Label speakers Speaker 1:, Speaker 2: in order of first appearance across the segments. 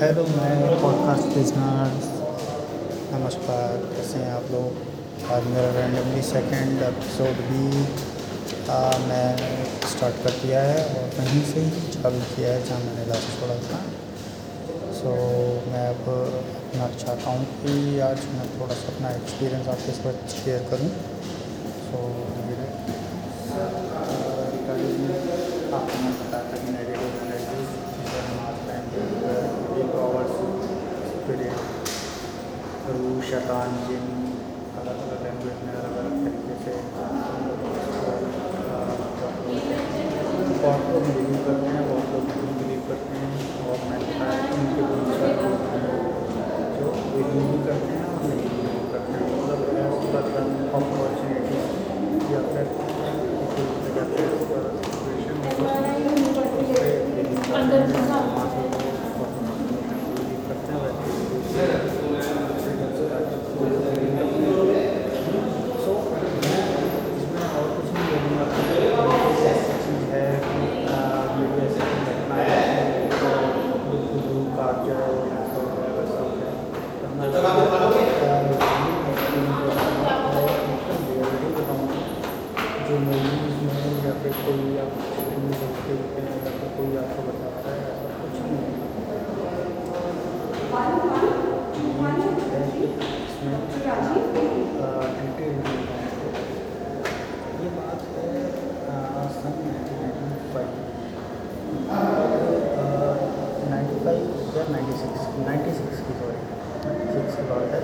Speaker 1: Hello मैं podcast listeners नमस्कार कैसे हैं आप लोग? आज मेरा रैंडमली सेकंड एपिसोड भी आ, मैं स्टार्ट कर दिया है और वहीं से ही चालू किया है जहाँ मैंने लास्ट छोड़ा था। सो मैं अब अपना चाहता हूँ कि आज मैं थोड़ा सा अपना एक्सपीरियंस आपके साथ शेयर करूँ। सो जिन अलग अलग लैंग्वेज में अलग अलग तरीके से बहुत लोग बिलीव करते हैं बहुत लोग बिलीव करते हैं और मैं उनके बहुत जो बिलीव करते हैं और नहीं बिलीव करते हैं मतलब एज पर रन अपॉर्चुनिटी या फिर किसी जगह पे सिचुएशन उस पर बिलीव करते हैं वहाँ से बिलीव करते हैं वैसे सो मैं इसमें और कुछ नहीं बोलूँगा कि ऐसी चीज़ है कि मेरी ऐसी कोई घटना है तो गुरु का जो है तो वैसा हो गया तो मैं रियलिटी बताऊँगा जो मूवीज़ में या फिर कोई आप फ़िल्म देखते होते हैं या फिर कोई आपको बताता है ऐसा कुछ नहीं है इसमें एंटी ये बात है अ, सन nineteen five ninety ninety six ninety six की सॉरी नाइन्टी सिक्स की बात है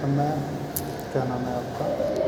Speaker 1: तो मैं क्या नाम है आपका?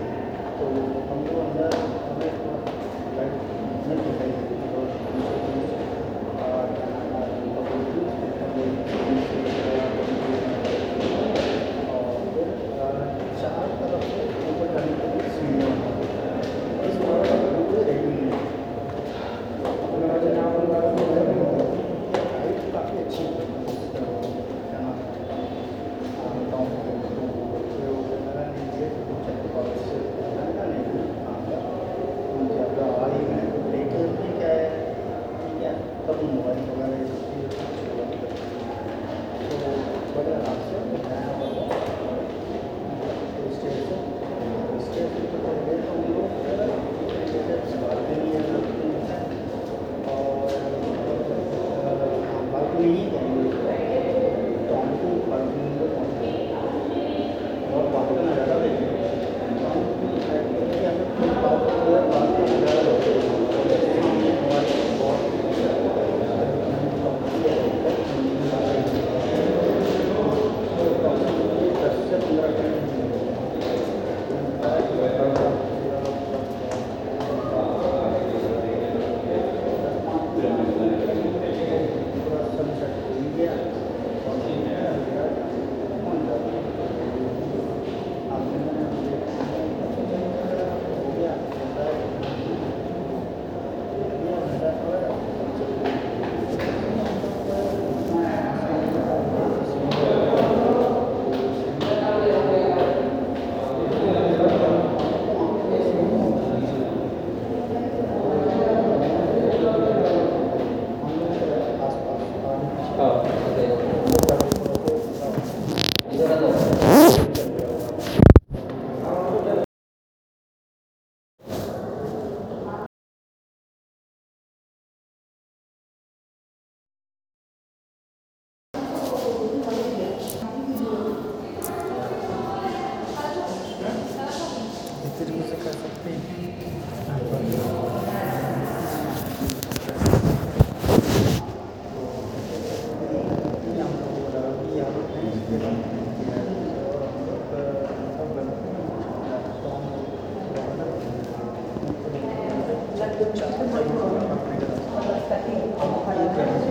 Speaker 1: Gracias.